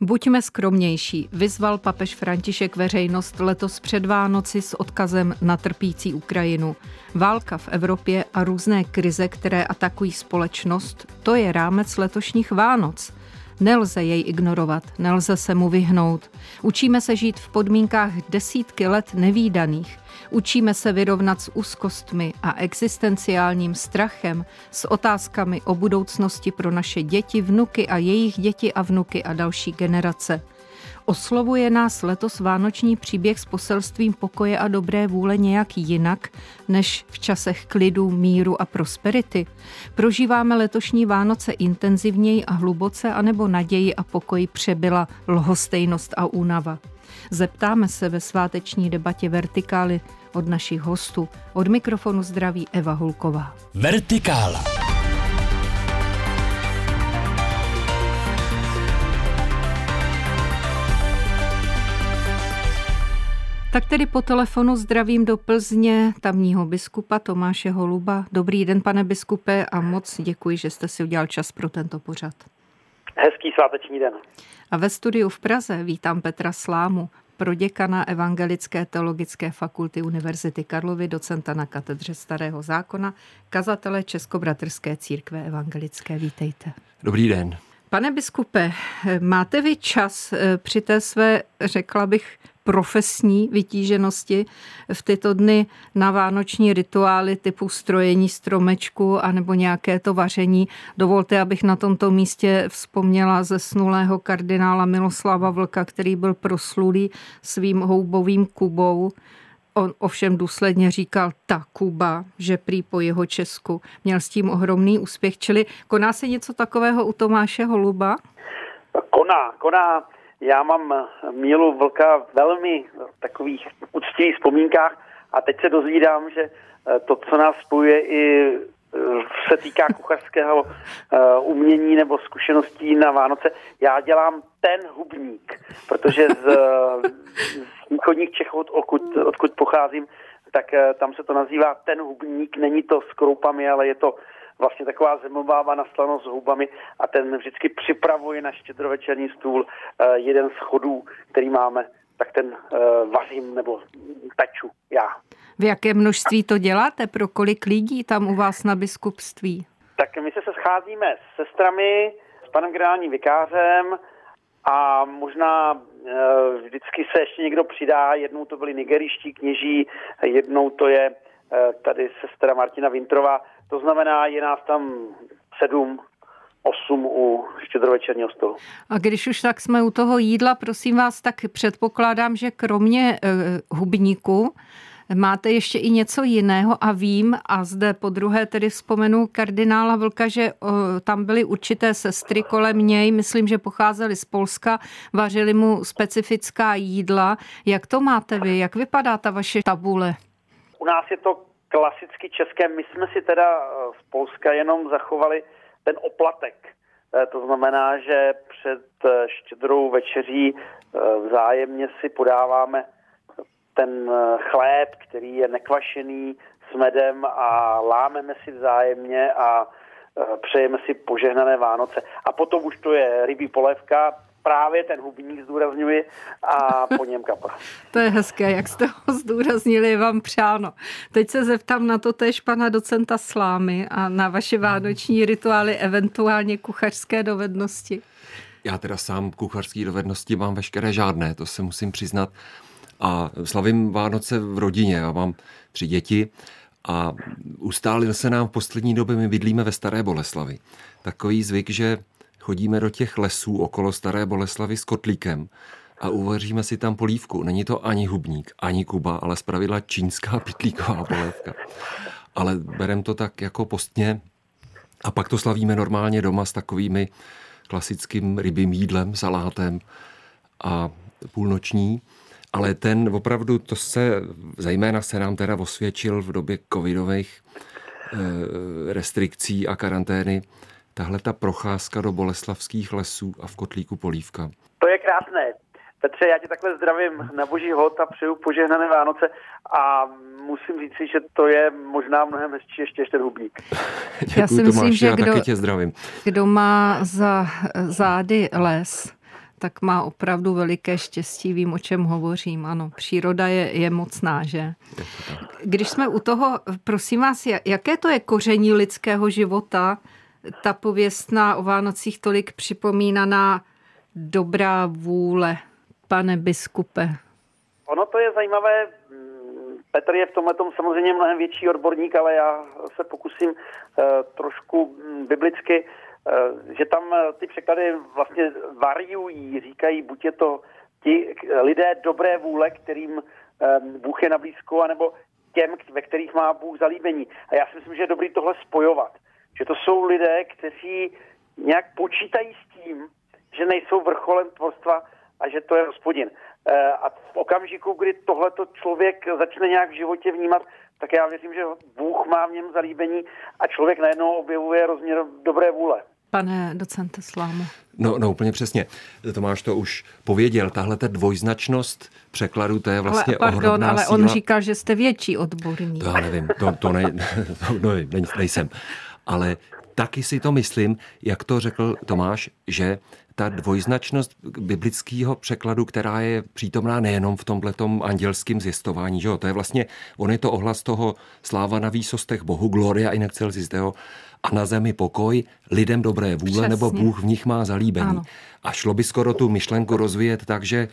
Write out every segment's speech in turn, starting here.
Buďme skromnější, vyzval papež František veřejnost letos před Vánoci s odkazem na trpící Ukrajinu. Válka v Evropě a různé krize, které atakují společnost, to je rámec letošních Vánoc. Nelze jej ignorovat, nelze se mu vyhnout. Učíme se žít v podmínkách desítky let nevýdaných. Učíme se vyrovnat s úzkostmi a existenciálním strachem, s otázkami o budoucnosti pro naše děti, vnuky a jejich děti a vnuky a další generace. Oslovuje nás letos vánoční příběh s poselstvím pokoje a dobré vůle nějak jinak než v časech klidu, míru a prosperity? Prožíváme letošní Vánoce intenzivněji a hluboce, anebo naději a pokoj přebyla lhostejnost a únava? Zeptáme se ve sváteční debatě Vertikály od našich hostů. Od mikrofonu zdraví Eva Hulková. Vertikála. Tak tedy po telefonu zdravím do Plzně tamního biskupa Tomáše Holuba. Dobrý den, pane biskupe, a moc děkuji, že jste si udělal čas pro tento pořad. Hezký sváteční den. A ve studiu v Praze vítám Petra Slámu, proděkana Evangelické teologické fakulty Univerzity Karlovy, docenta na katedře Starého zákona, kazatele Českobratrské církve evangelické. Vítejte. Dobrý den. Pane biskupe, máte vy čas eh, při té své, řekla bych, profesní vytíženosti v tyto dny na vánoční rituály typu strojení stromečku anebo nějaké to vaření. Dovolte, abych na tomto místě vzpomněla ze snulého kardinála Miloslava Vlka, který byl proslulý svým houbovým kubou. On ovšem důsledně říkal ta Kuba, že prý po jeho Česku měl s tím ohromný úspěch. Čili koná se něco takového u Tomáše Holuba? Koná, koná. Já mám Mílu Vlka velmi takových úctivých vzpomínkách a teď se dozvídám, že eh, to, co nás spojuje i eh, se týká kuchařského eh, umění nebo zkušeností na Vánoce. Já dělám ten hubník, protože z, z východních Čech, odkud, odkud pocházím, tak tam se to nazývá ten hubník. Není to s kroupami, ale je to vlastně taková zemová na slano s hubami a ten vždycky připravuje na štědrovečerní stůl eh, jeden z chodů, který máme, tak ten eh, vařím nebo peču já. V jaké množství to děláte? Pro kolik lidí tam u vás na biskupství? Tak my se, scházíme s sestrami, s panem generálním vikářem a možná e, vždycky se ještě někdo přidá. Jednou to byli nigeriští kněží, jednou to je tady sestra Martina Vintrová. To znamená, je nás tam sedm, osm u štědrovečerního stolu. A když už tak jsme u toho jídla, prosím vás, tak předpokládám, že kromě uh, hubníku máte ještě i něco jiného a vím, a zde po druhé tedy vzpomenu kardinála Vlka, že uh, tam byly určité sestry kolem něj, myslím, že pocházely z Polska, vařili mu specifická jídla. Jak to máte vy? Jak vypadá ta vaše tabule? U nás je to klasicky české. My jsme si teda eh, z Polska jenom zachovali ten oplatek. Eh, to znamená, že před eh, štědrou večeří vzájemně si podáváme ten chléb, který je nekvašený s medem a lámeme si vzájemně a přejeme si požehnané Vánoce. A potom už to je rybí polévka, právě ten hubník zdůrazňuji a po něm kapra. to je hezké, jak jste ho zdůraznili, vám přáno. Teď se zeptám na to tež pana docenta Slámy a na vaše vánoční rituály, eventuálně kuchařské dovednosti. Já teda sám kuchařské dovednosti mám veškeré žádné, to se musím přiznat. A slavím Vánoce v rodině, já mám tři děti a ustálil se nám v poslední době, my bydlíme ve Staré Boleslavi. Takový zvyk, že chodíme do těch lesů okolo Staré Boleslavy s kotlíkem a uvaříme si tam polívku. Není to ani hubník, ani Kuba, ale zpravidla čínská pitlíková polévka. Ale berem to tak jako postně a pak to slavíme normálně doma s takovými klasickým rybým jídlem, salátem a půlnoční. Ale ten opravdu, to se, zejména se nám teda osvědčil v době covidových eh, restrikcí a karantény, tahle ta procházka do boleslavských lesů a v kotlíku polívka. To je krásné. Petře, já tě takhle zdravím na boží hod a přeju požehnané Vánoce a musím říct si, že to je možná mnohem hezčí ještě, ještě hubník. já si myslím, Tomáši, že kdo, tě zdravím. kdo má za zády les, tak má opravdu veliké štěstí, vím, o čem hovořím. Ano, příroda je, je mocná, že? Když jsme u toho, prosím vás, jaké to je koření lidského života, ta pověstná o Vánocích tolik připomínaná dobrá vůle, pane biskupe? Ono to je zajímavé. Petr je v tomhle samozřejmě mnohem větší odborník, ale já se pokusím uh, trošku biblicky Eh, že tam eh, ty překlady vlastně variují, říkají, buď je to ti lidé dobré vůle, kterým eh, Bůh je na blízku, anebo těm, ve kterých má Bůh zalíbení. A já si myslím, že je dobrý tohle spojovat. Že to jsou lidé, kteří nějak počítají s tím, že nejsou vrcholem tvorstva a že to je hospodin. A v okamžiku, kdy tohleto člověk začne nějak v životě vnímat, tak já věřím, že Bůh má v něm zalíbení a člověk najednou objevuje rozměr dobré vůle pane docente Slámo? No, no úplně přesně. Tomáš to už pověděl. Tahle ta dvojznačnost překladu, to je vlastně ale, pardon, ale síla. on říkal, že jste větší odborník. To já nevím, to, to, ne, to no, ne, nejsem. Ale taky si to myslím, jak to řekl Tomáš, že ta dvojznačnost biblického překladu, která je přítomná nejenom v tomhletom andělském zjistování, že jo? to je vlastně, on je to ohlas toho sláva na výsostech Bohu, gloria in excelsis Deo, a na zemi pokoj, lidem dobré vůle, Přesně. nebo Bůh v nich má zalíbení. Ano. A šlo by skoro tu myšlenku rozvíjet tak, že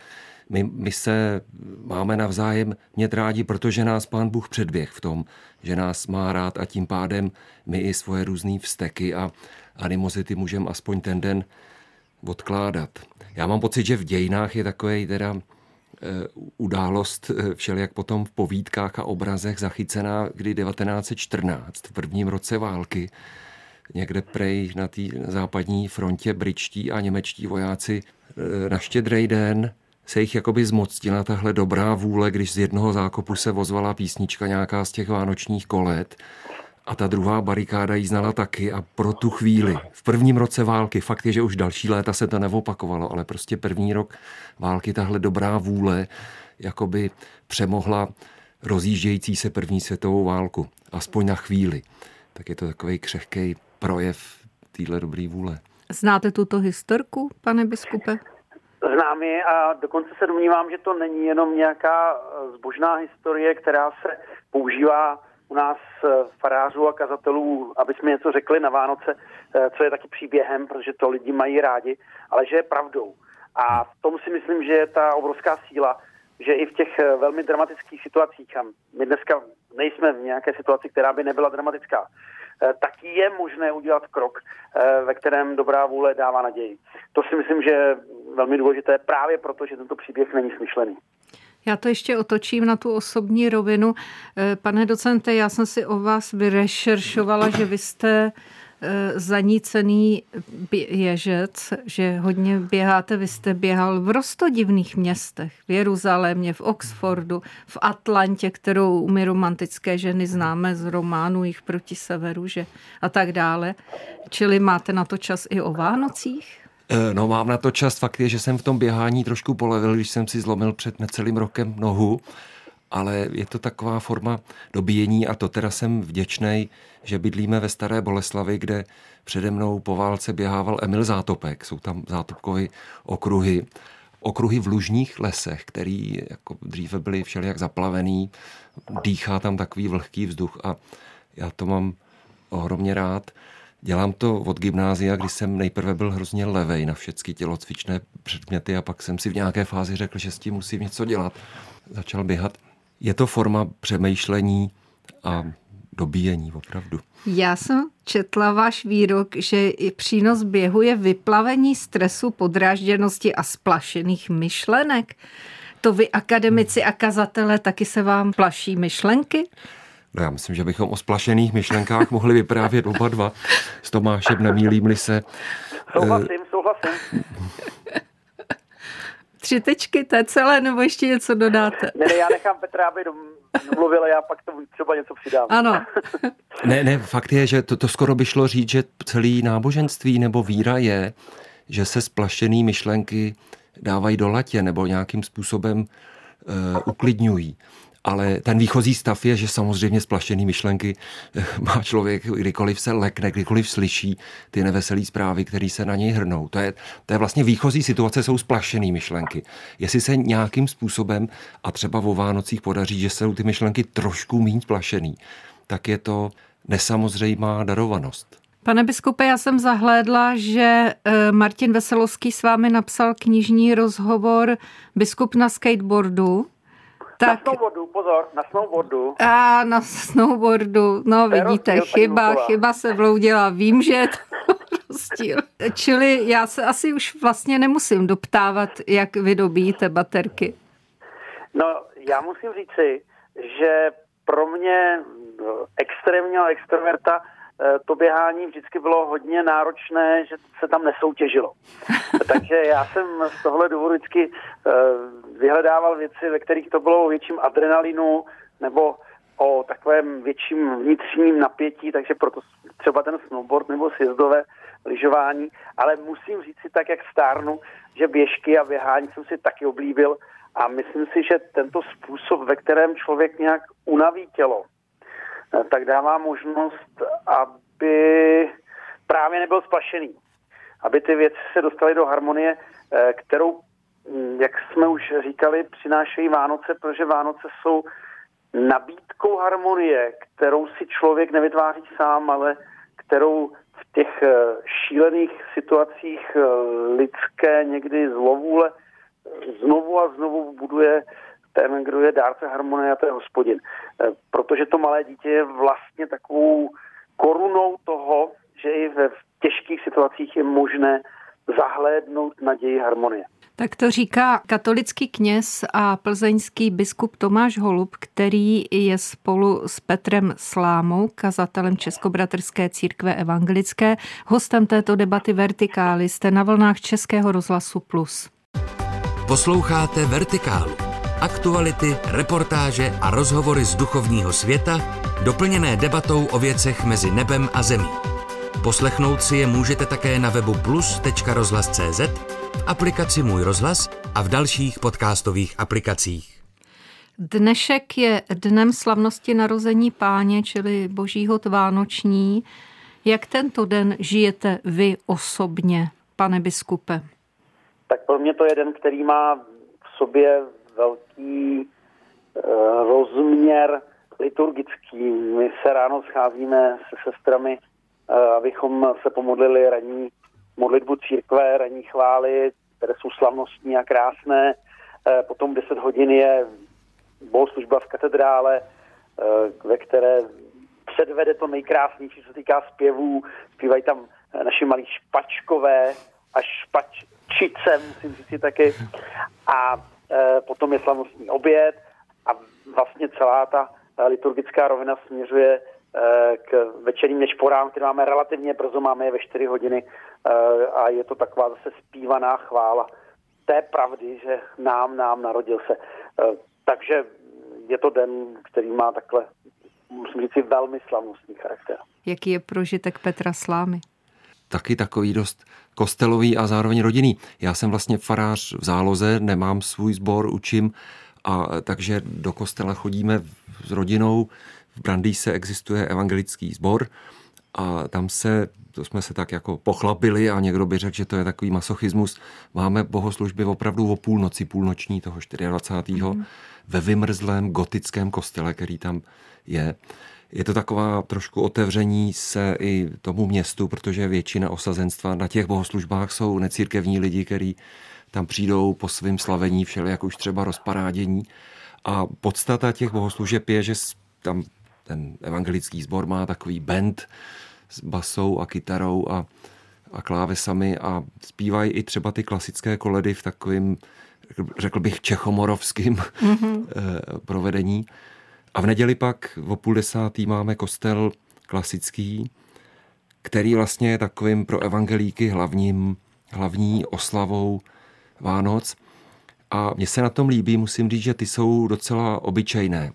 my, my se máme navzájem mět rádi, protože nás pán Bůh předběh v tom, že nás má rád a tím pádem my i svoje různé vzteky a animozity můžeme aspoň ten den odkládat. Já mám pocit, že v dějinách je takový teda eh, událost eh, všelijak potom v povídkách a obrazech zachycená, kdy 1914, v prvním roce války, někde prej na té západní frontě britští a němečtí vojáci eh, na štědrý den se jich jakoby zmocnila tahle dobrá vůle, když z jednoho zákopu se vozvala písnička nějaká z těch vánočních kolet a ta druhá barikáda jí znala taky a pro tu chvíli, v prvním roce války, fakt je, že už další léta se to neopakovalo, ale prostě první rok války tahle dobrá vůle jakoby přemohla rozjíždějící se první světovou válku, aspoň na chvíli. Tak je to takový křehký projev téhle dobré vůle. Znáte tuto historku, pane biskupe? Znám ji a dokonce se domnívám, že to není jenom nějaká zbožná historie, která se používá u nás eh, farářů a kazatelů, aby jsme něco řekli na Vánoce, eh, co je taky příběhem, protože to lidi mají rádi, ale že je pravdou. A v tom si myslím, že je ta obrovská síla, že i v těch eh, velmi dramatických situacích, a my dneska nejsme v nějaké situaci, která by nebyla dramatická, tak je možné udělat krok, ve kterém dobrá vůle dává naději. To si myslím, že je velmi důležité právě proto, že tento příběh není smyšlený. Já to ještě otočím na tu osobní rovinu. Eh, pane docente, já jsem si o vás vyrešeršovala, že vy jste eh, zanícený ježec, že hodně běháte. Vy jste běhal v rostodivných městech, v Jeruzalémě, v Oxfordu, v Atlantě, kterou my romantické ženy známe z románu jich proti severu, že a tak dále. Čili máte na to čas i o Vánocích? Eh, no mám na to čas, fakt je, že jsem v tom běhání trošku polevil, když jsem si zlomil před necelým rokem nohu, ale je to taková forma dobíjení a to teda jsem vděčný, že bydlíme ve Staré Boleslavi, kde přede mnou po válce běhával Emil Zátopek. Jsou tam zátopkové okruhy, okruhy v lužních lesech, který jako dříve byly všelijak zaplavený, dýchá tam takový vlhký vzduch a já to mám ohromně rád. Dělám to od gymnázia, kdy jsem nejprve byl hrozně levej na všechny tělocvičné předměty a pak jsem si v nějaké fázi řekl, že s tím musím něco dělat. Začal běhat. Je to forma přemýšlení a dobíjení opravdu. Já jsem četla váš výrok, že přínos běhu je vyplavení stresu, podrážděnosti a splašených myšlenek. To vy akademici a kazatele taky se vám plaší myšlenky? No já myslím, že bychom o splašených myšlenkách mohli vyprávět oba dva s Tomášem, nemýlím-li se. Souhlasím, souhlasím. Tři tečky, to je celé, nebo ještě něco dodáte? Ne, ne, já nechám Petra, aby mluvil a já pak to třeba něco přidám. Ano. ne, ne, fakt je, že to, to skoro by šlo říct, že celý náboženství nebo víra je, že se splašený myšlenky dávají do latě nebo nějakým způsobem uh, uklidňují. Ale ten výchozí stav je, že samozřejmě splašený myšlenky eh, má člověk, kdykoliv se lekne, kdykoliv slyší ty neveselé zprávy, které se na něj hrnou. To je, to je vlastně výchozí situace, jsou splašený myšlenky. Jestli se nějakým způsobem a třeba o Vánocích podaří, že jsou ty myšlenky trošku méně splašený, tak je to nesamozřejmá darovanost. Pane biskupe, já jsem zahlédla, že eh, Martin Veselovský s vámi napsal knižní rozhovor Biskup na skateboardu. Tak... Na snowboardu, pozor, na snowboardu. A na snowboardu, no to vidíte, rozdíl, chyba, chyba se vloudila. Vím, že je to rozdíl. Čili já se asi už vlastně nemusím doptávat, jak vy dobíjíte baterky. No, já musím říci, že pro mě extrémního extroverta Eh, to běhání vždycky bylo hodně náročné, že se tam nesoutěžilo. Takže já jsem z tohle důvodu vždycky eh, vyhledával věci, ve kterých to bylo o větším adrenalinu nebo o takovém větším vnitřním napětí, takže proto třeba ten snowboard nebo sjezdové lyžování, ale musím říct si tak, jak stárnu, že běžky a běhání jsem si taky oblíbil a myslím si, že tento způsob, ve kterém člověk nějak unaví tělo, tak dává možnost, aby právě nebyl splašený. Aby ty věci se dostaly do harmonie, eh, kterou, jak jsme už říkali, přinášejí Vánoce, protože Vánoce jsou nabídkou harmonie, kterou si člověk nevytváří sám, ale kterou v těch eh, šílených situacích lidské někdy zlovůle znovu a znovu buduje ten, kdo je dárce harmonie, a to je hospodin. Protože to malé dítě je vlastně takovou korunou toho, že i ve těžkých situacích je možné zahlédnout naději harmonie. Tak to říká katolický kněz a plzeňský biskup Tomáš Holub, který je spolu s Petrem Slámou, kazatelem Českobratrské církve evangelické, hostem této debaty Vertikály. Jste na vlnách Českého rozhlasu Plus. Posloucháte Vertikálu aktuality, reportáže a rozhovory z duchovního světa, doplněné debatou o věcech mezi nebem a zemí. Poslechnout si je můžete také na webu plus.rozhlas.cz, aplikaci Můj rozhlas a v dalších podcastových aplikacích. Dnešek je dnem slavnosti narození páně, čili božího tvánoční. Jak tento den žijete vy osobně, pane biskupe? Tak pro mě to je den, který má v sobě velký eh, rozměr liturgický. My se ráno scházíme se sestrami, eh, abychom se pomodlili ranní modlitbu církve, ranní chvály, které jsou slavnostní a krásné. Eh, potom 10 hodin je bohoslužba v katedrále, ve které předvede to nejkrásnější, co se týká zpěvů. Zpívají tam naši malí špačkové a špaččice, musím říct si taky. A Eh, potom je slavnostní oběd a vlastně celá ta eh, liturgická rovina směřuje eh, k večerním nešporám, které máme relativně brzo, máme je ve 4 hodiny a je to taková zase zpívaná chvála té pravdy, že nám, nám narodil se. Takže je to den, který má takhle, musím říct, velmi slavnostní charakter. Jaký je prožitek Petra Slámy? taky takový dost kostelový a zároveň rodinný. Já jsem vlastně farář v záloze, nemám svůj sbor, učím, a takže do kostela chodíme s rodinou. V Brandýse existuje evangelický sbor a tam se, to jsme se tak jako pochlapili a někdo by řekl, že to je takový masochismus. Máme bohoslužby opravdu o půlnoci, půlnoční toho 24. Mm. ve vymrzlém gotickém kostele, který tam je. Je to taková trošku otevření se i tomu městu, protože většina osazenstva na těch bohoslužbách jsou necírkevní lidi, kteří tam přijdou po svém slavení, jak už třeba rozparádění. A podstata těch bohoslužeb je, že tam ten evangelický sbor má takový band s basou a kytarou a, a klávesami a zpívají i třeba ty klasické koledy v takovým, řekl bych, čechomorovským mm-hmm. provedení. A v neděli pak o půl desátý máme kostel klasický, který vlastně je takovým pro evangelíky hlavním, hlavní oslavou Vánoc. A mně se na tom líbí, musím říct, že ty jsou docela obyčejné.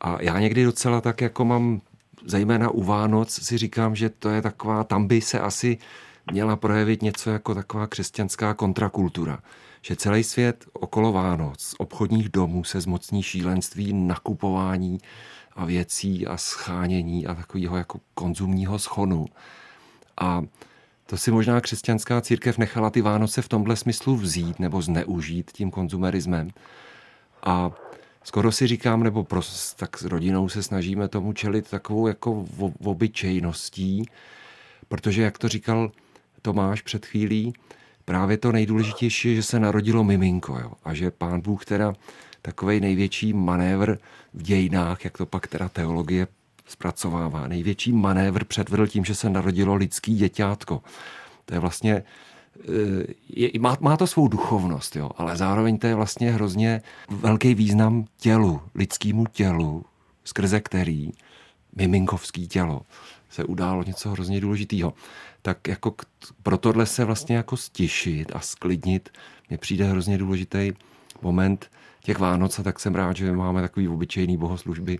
A já někdy docela tak jako mám, zejména u Vánoc, si říkám, že to je taková, tam by se asi měla projevit něco jako taková křesťanská kontrakultura že celý svět okolo Vánoc, obchodních domů se zmocní šílenství nakupování a věcí a schánění a takového jako konzumního schonu. A to si možná křesťanská církev nechala ty Vánoce v tomhle smyslu vzít nebo zneužít tím konzumerismem. A skoro si říkám, nebo pros, tak s rodinou se snažíme tomu čelit takovou jako obyčejností, protože jak to říkal Tomáš před chvílí, právě to nejdůležitější je, že se narodilo miminko jo? a že pán Bůh teda takový největší manévr v dějinách, jak to pak teda teologie zpracovává. Největší manévr předvedl tím, že se narodilo lidský děťátko. To je vlastně je, má, má to svou duchovnost, jo, ale zároveň to je vlastně hrozně velký význam tělu, lidskému tělu, skrze který miminkovský tělo se událo něco hrozně důležitého. Tak jako k, pro tohle se vlastně jako stišit a sklidnit mně přijde hrozně důležitý moment těch Vánoc a tak jsem rád, že máme takový obyčejný bohoslužby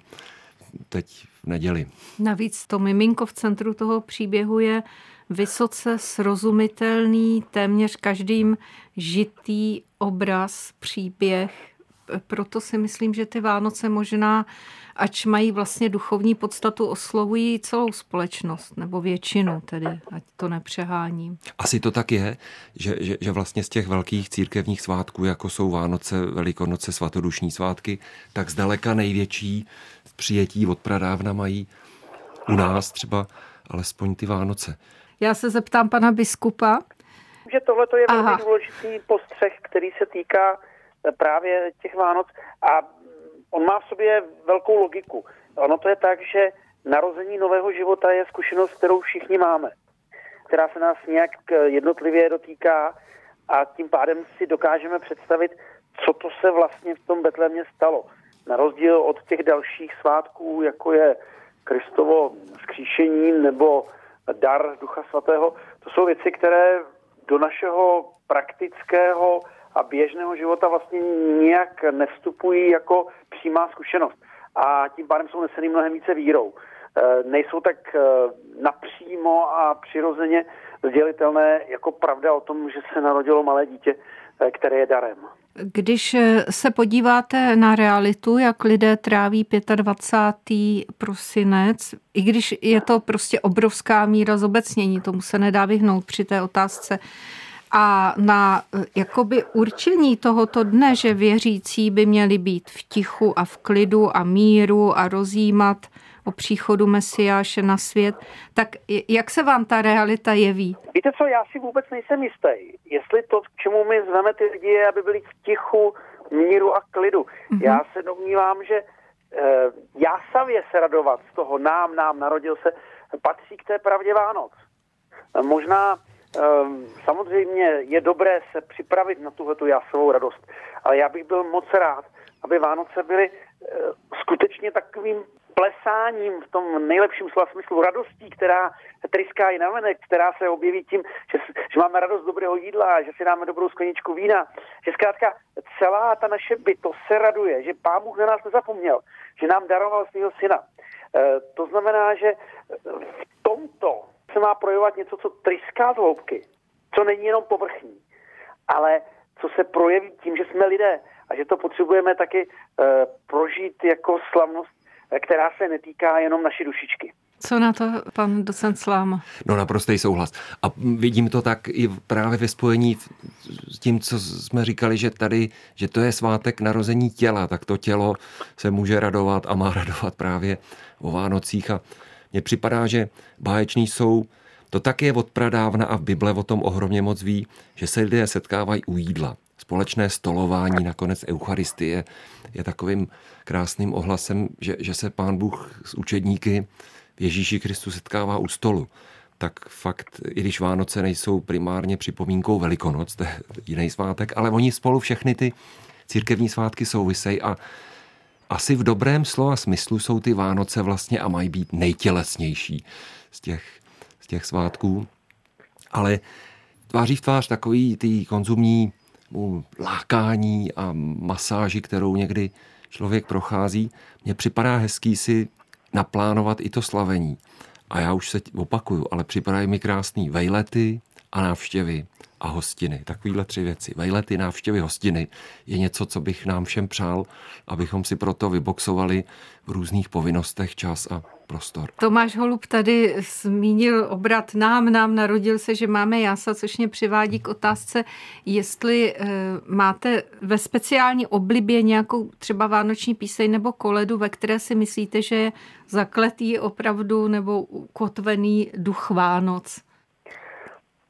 teď v neděli. Navíc to miminko v centru toho příběhu je vysoce srozumitelný, téměř každým žitý obraz, příběh. Proto si myslím, že ty Vánoce možná, ač mají vlastně duchovní podstatu, oslovují celou společnost, nebo většinu tedy, ať to nepřeháním. Asi to tak je, že, že, že vlastně z těch velkých církevních svátků, jako jsou Vánoce, Velikonoce, svatodušní svátky, tak zdaleka největší přijetí od pradávna mají u nás třeba alespoň ty Vánoce. Já se zeptám pana biskupa. Že tohle je velmi důležitý postřeh, který se týká eh, právě těch Vánoc a on má v sobě velkou logiku. Ono to je tak, že narození nového života je zkušenost, kterou všichni máme, která se nás nějak eh, jednotlivě dotýká a tím pádem si dokážeme představit, co to se vlastně v tom Betlémě stalo. Na rozdíl od těch dalších svátků, jako je Kristovo vzkříšení nebo dar Ducha Svatého, to jsou věci, které do našeho praktického a běžného života vlastně nijak nevstupují jako přímá zkušenost. A tím pádem jsou neseny mnohem více vírou. E, nejsou tak e, napřímo a přirozeně sdělitelné jako pravda o tom, že se narodilo malé dítě, e, které je darem. Když se podíváte na realitu, jak lidé tráví 25. prosinec, i když je to prostě obrovská míra zobecnění, tomu se nedá vyhnout při té otázce, a na jakoby určení tohoto dne, že věřící by měli být v tichu a v klidu a míru a rozjímat o příchodu Mesiáše na svět, tak jak se vám ta realita jeví? Víte co, já si vůbec nejsem jistý, jestli to, k čemu my zveme ty lidi, je, aby byli v tichu, míru a klidu. Mm-hmm. Já se domnívám, že eh, jásavě se radovat z toho nám, nám narodil se, patří k té pravdě Vánoc. Možná eh, samozřejmě je dobré se připravit na tuhletu jásavou radost, ale já bych byl moc rád, aby Vánoce byly eh, skutečně takovým plesáním v tom nejlepším slova smyslu, radostí, která tryská i navenek, která se objeví tím, že, že máme radost dobrého jídla, že si dáme dobrou skleničku vína, že zkrátka celá ta naše bytost se raduje, že Pán Bůh na nás nezapomněl, že nám daroval svého syna. E, to znamená, že v tomto se má projevovat něco, co tryská z hloubky, co není jenom povrchní, ale co se projeví tím, že jsme lidé a že to potřebujeme taky e, prožít jako slavnost která se netýká jenom naší dušičky. Co na to pan docent Sláma? No naprostý souhlas. A vidím to tak i právě ve spojení s tím, co jsme říkali, že tady, že to je svátek narození těla, tak to tělo se může radovat a má radovat právě o Vánocích. A mně připadá, že báječní jsou to tak je od pradávna a v Bible o tom ohromně moc ví, že se lidé setkávají u jídla společné stolování, nakonec Eucharistie je takovým krásným ohlasem, že, že se pán Bůh s učedníky Ježíši Kristu setkává u stolu. Tak fakt, i když Vánoce nejsou primárně připomínkou Velikonoc, to je jiný svátek, ale oni spolu všechny ty církevní svátky souvisejí a asi v dobrém slova smyslu jsou ty Vánoce vlastně a mají být nejtělesnější z těch, z těch svátků. Ale tváří v tvář takový ty konzumní lákání a masáži, kterou někdy člověk prochází, mně připadá hezký si naplánovat i to slavení. A já už se opakuju, ale připadají mi krásný vejlety a návštěvy a hostiny. Takovýhle tři věci. Vejlety, návštěvy, hostiny je něco, co bych nám všem přál, abychom si proto vyboxovali v různých povinnostech čas a prostor. Tomáš Holub tady zmínil obrat nám, nám narodil se, že máme jása, což mě přivádí k otázce, jestli e, máte ve speciální oblibě nějakou třeba vánoční píseň nebo koledu, ve které si myslíte, že je zakletý opravdu nebo ukotvený duch Vánoc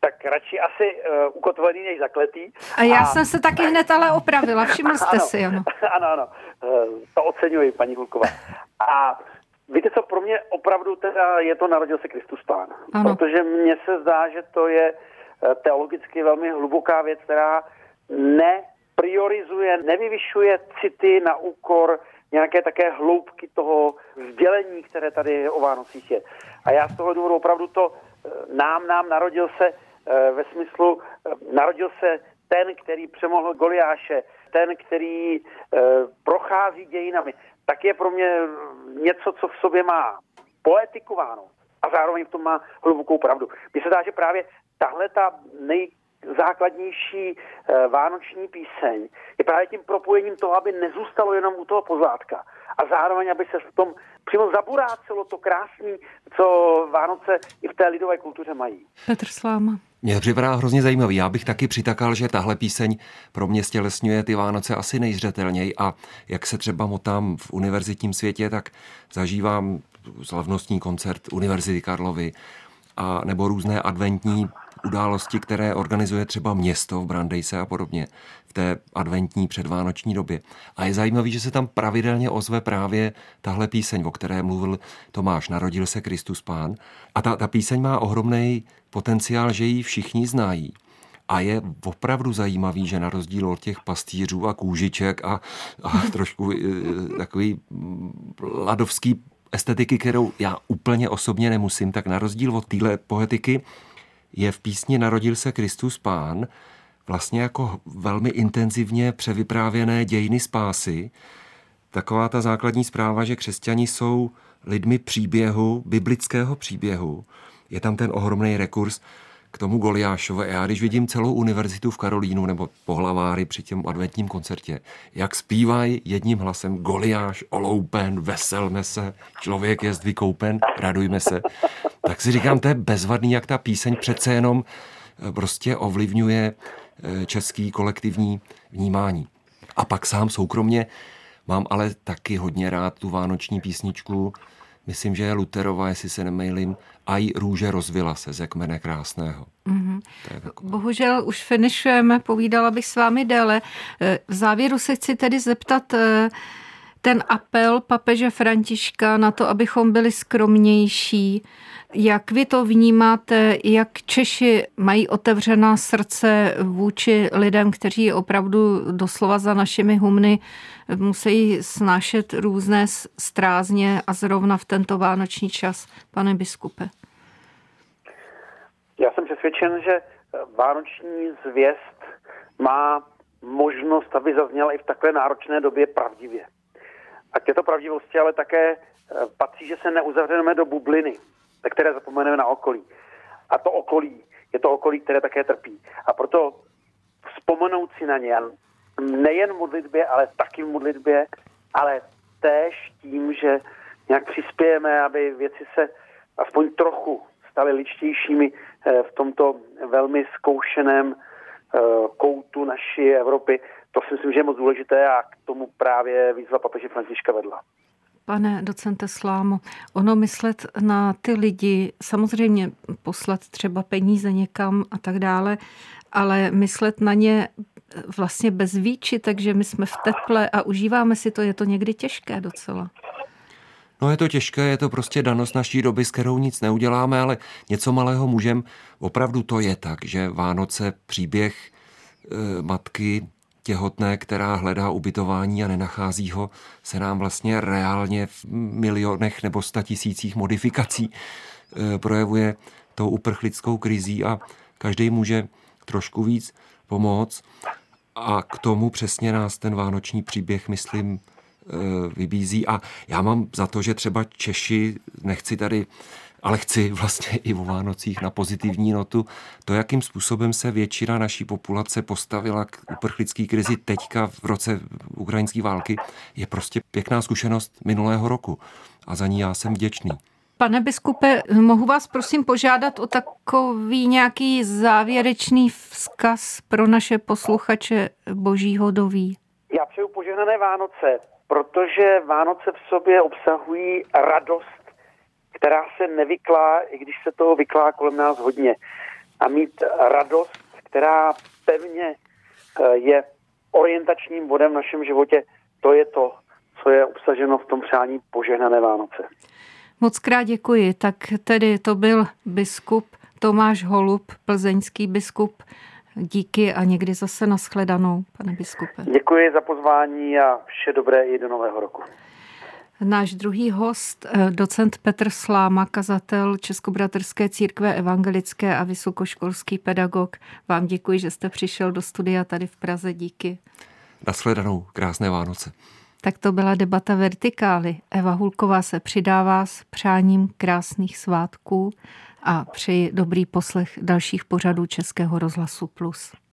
tak radši asi uh, ukotvený než zakletý. A já a... jsem se taky hned ale opravila, všiml jste ano, si, ano. Ano, ano, uh, to oceňuji, paní Hulková. A víte co, pro mě opravdu teda je to Narodil se Kristus Pán. Ano. Protože mně se zdá, že to je uh, teologicky velmi hluboká věc, která nepriorizuje, nevyvyšuje city na úkor nějaké také hloubky toho sdělení, které tady o Vánocích je. A já z toho důvodu opravdu to nám, nám narodil se Eh, ve smyslu eh, narodil se ten, který přemohl Goliáše, ten, který eh, prochází dějinami, tak je pro mě něco, co v sobě má poetikováno a zároveň v tom má hlubokou pravdu. Mně se dá, že právě tahle ta nejzákladnější vánoční píseň je právě tím propojením toho, aby nezůstalo jenom u toho pozádka a zároveň, aby se v tom přímo zaburácelo to krásný, co Vánoce i v té lidové kultuře mají. Petr Sláma. Mě připadá hrozně zajímavý. Já bych taky přitakal, že tahle píseň pro mě stělesňuje ty Vánoce asi nejzřetelněji a jak se třeba motám v univerzitním světě, tak zažívám slavnostní koncert Univerzity Karlovy a nebo různé adventní události, které organizuje třeba město v Brandejse a podobně v té adventní předvánoční době. A je zajímavé, že se tam pravidelně ozve právě tahle píseň, o které mluvil Tomáš, Narodil se Kristus Pán. A ta, ta píseň má ohromný potenciál, že ji všichni znají. A je opravdu zajímavý, že na rozdíl od těch pastýřů a kůžiček a, a trošku e, takový ladovský estetiky, kterou já úplně osobně nemusím, tak na rozdíl od téhle poetiky je v písni Narodil se Kristus Pán vlastně jako velmi intenzivně převyprávěné dějiny spásy. Taková ta základní zpráva, že křesťani jsou lidmi příběhu, biblického příběhu. Je tam ten ohromný rekurs k tomu Goliášovi. Já když vidím celou univerzitu v Karolínu nebo pohlaváry při těm adventním koncertě, jak zpívají jedním hlasem Goliáš, oloupen, veselme se, člověk je vykoupen, radujme se, tak si říkám, to je bezvadný, jak ta píseň přece jenom eh, prostě ovlivňuje eh, český kolektivní vnímání. A pak sám soukromně mám ale taky hodně rád tu vánoční písničku myslím, že je Luterova, jestli se nemailím, a i růže rozvila se ze kmene krásného. Mm-hmm. Bohužel už finišujeme, povídala bych s vámi déle. Eh, v závěru se chci tedy zeptat, eh, ten apel papeže Františka na to, abychom byli skromnější, jak vy to vnímáte, jak Češi mají otevřená srdce vůči lidem, kteří opravdu doslova za našimi humny musí snášet různé strázně a zrovna v tento vánoční čas, pane biskupe? Já jsem přesvědčen, že vánoční zvěst má možnost, aby zazněla i v takové náročné době pravdivě. A k této pravdivosti ale také patří, že se neuzavřeme do bubliny, ve které zapomeneme na okolí. A to okolí je to okolí, které také trpí. A proto vzpomenout si na ně, nejen v modlitbě, ale taky v modlitbě, ale též tím, že nějak přispějeme, aby věci se aspoň trochu staly ličtějšími eh, v tomto velmi zkoušeném eh, koutu naší Evropy. To si myslím, že je moc důležité a k tomu právě výzva papeže Františka vedla. Pane docente Slámo, ono myslet na ty lidi, samozřejmě poslat třeba peníze někam a tak dále, ale myslet na ně vlastně bez výči, takže my jsme v teple a užíváme si to, je to někdy těžké docela. No je to těžké, je to prostě danost naší doby, s kterou nic neuděláme, ale něco malého můžem. Opravdu to je tak, že Vánoce, příběh e, matky těhotné, která hledá ubytování a nenachází ho, se nám vlastně reálně v milionech nebo statisících modifikací e, projevuje tou uprchlickou krizí a každý může trošku víc pomoct. A k tomu přesně nás ten vánoční příběh, myslím, e, vybízí. A já mám za to, že třeba Češi, nechci tady ale chci vlastně i o Vánocích na pozitivní notu. To, jakým způsobem se většina naší populace postavila k uprchlické krizi teďka v roce ukrajinské války, je prostě pěkná zkušenost minulého roku. A za ní já jsem vděčný. Pane biskupe, mohu vás prosím požádat o takový nějaký závěrečný vzkaz pro naše posluchače Božího doví? Já přeju požehnané Vánoce, protože Vánoce v sobě obsahují radost, která se nevyklá, i když se toho vyklá kolem nás hodně. A mít radost, která pevně eh, je orientačním bodem v našem životě, to je to, co je obsaženo v tom přání požehnané Vánoce. Moc krát děkuji. Tak tedy to byl biskup Tomáš Holub, plzeňský biskup. Díky a někdy zase nashledanou, pane biskupe. Děkuji za pozvání a vše dobré i do nového roku. Náš druhý host, eh, docent Petr Sláma, kazatel Českobratrské církve evangelické a vysokoškolský pedagog. Vám děkuji, že jste přišel do studia tady v Praze. Díky. Nashledanou. Krásné Vánoce. Tak to byla debata Vertikály. Eva Hulková se přidává s přáním krásných svátků a přeji dobrý poslech dalších pořadů Českého rozhlasu Plus.